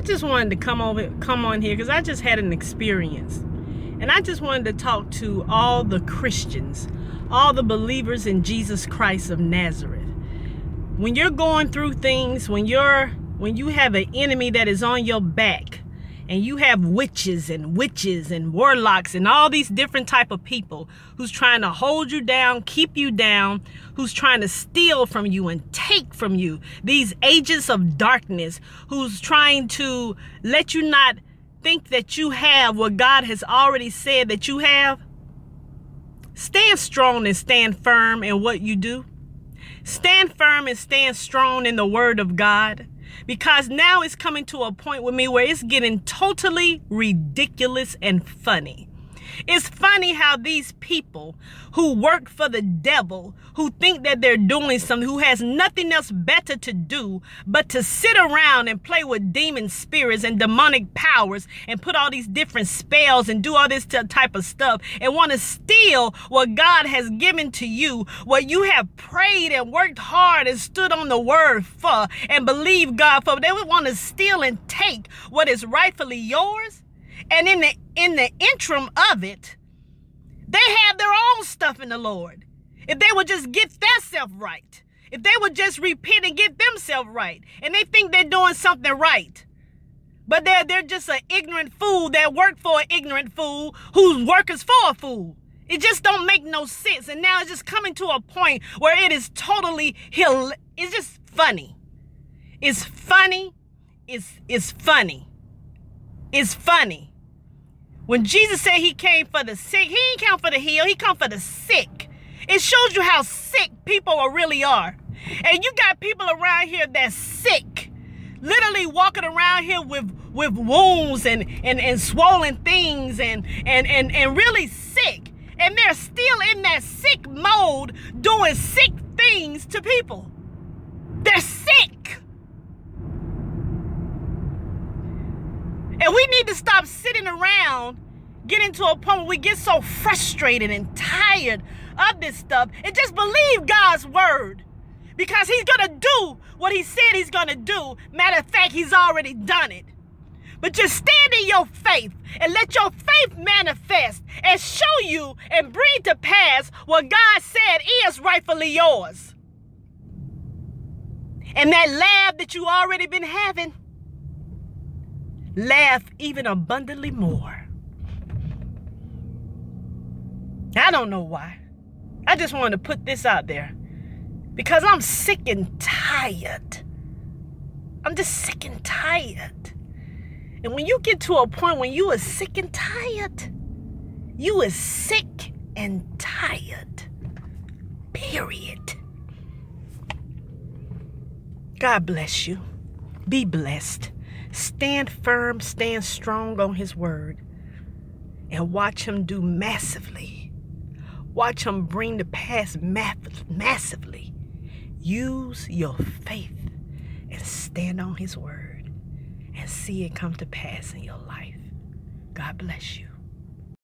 I just wanted to come over, come on here because I just had an experience, and I just wanted to talk to all the Christians, all the believers in Jesus Christ of Nazareth. When you're going through things, when you're when you have an enemy that is on your back, and you have witches and witches and warlocks and all these different type of people who's trying to hold you down keep you down who's trying to steal from you and take from you. These agents of darkness who's trying to let you not think that you have what god has already said that you have. Stand strong and stand firm in what you do. Stand firm and stand strong in the word of god because now it's coming to a point with me where it's getting totally ridiculous and funny. It's funny how these people who work for the devil, who think that they're doing something, who has nothing else better to do but to sit around and play with demon spirits and demonic powers and put all these different spells and do all this type of stuff and want to steal what God has given to you, what you have prayed and worked hard and stood on the word for and believe God for. They would want to steal and take what is rightfully yours. And in the in the interim of it, they have their own stuff in the Lord. If they would just get themselves right, if they would just repent and get themselves right, and they think they're doing something right. But they're they're just an ignorant fool that work for an ignorant fool whose work is for a fool. It just don't make no sense. And now it's just coming to a point where it is totally. It's just funny. It's funny. It's it's funny. It's funny. When Jesus said he came for the sick, he ain't come for the healed, he come for the sick. It shows you how sick people really are. And you got people around here that's sick, literally walking around here with with wounds and and, and swollen things and, and and and really sick. And they're still in that sick mode doing sick things to people. They're sick. And we need to stop sitting around getting to a point where we get so frustrated and tired of this stuff and just believe God's word. Because he's going to do what he said he's going to do. Matter of fact, he's already done it. But just stand in your faith and let your faith manifest and show you and bring to pass what God said is rightfully yours. And that laugh that you already been having, laugh even abundantly more. I don't know why. I just wanted to put this out there because I'm sick and tired. I'm just sick and tired. And when you get to a point when you are sick and tired, you are sick and tired. Period. God bless you. Be blessed. Stand firm, stand strong on His word, and watch Him do massively. Watch Him bring to pass massively. Use your faith and stand on His word and see it come to pass in your life. God bless you.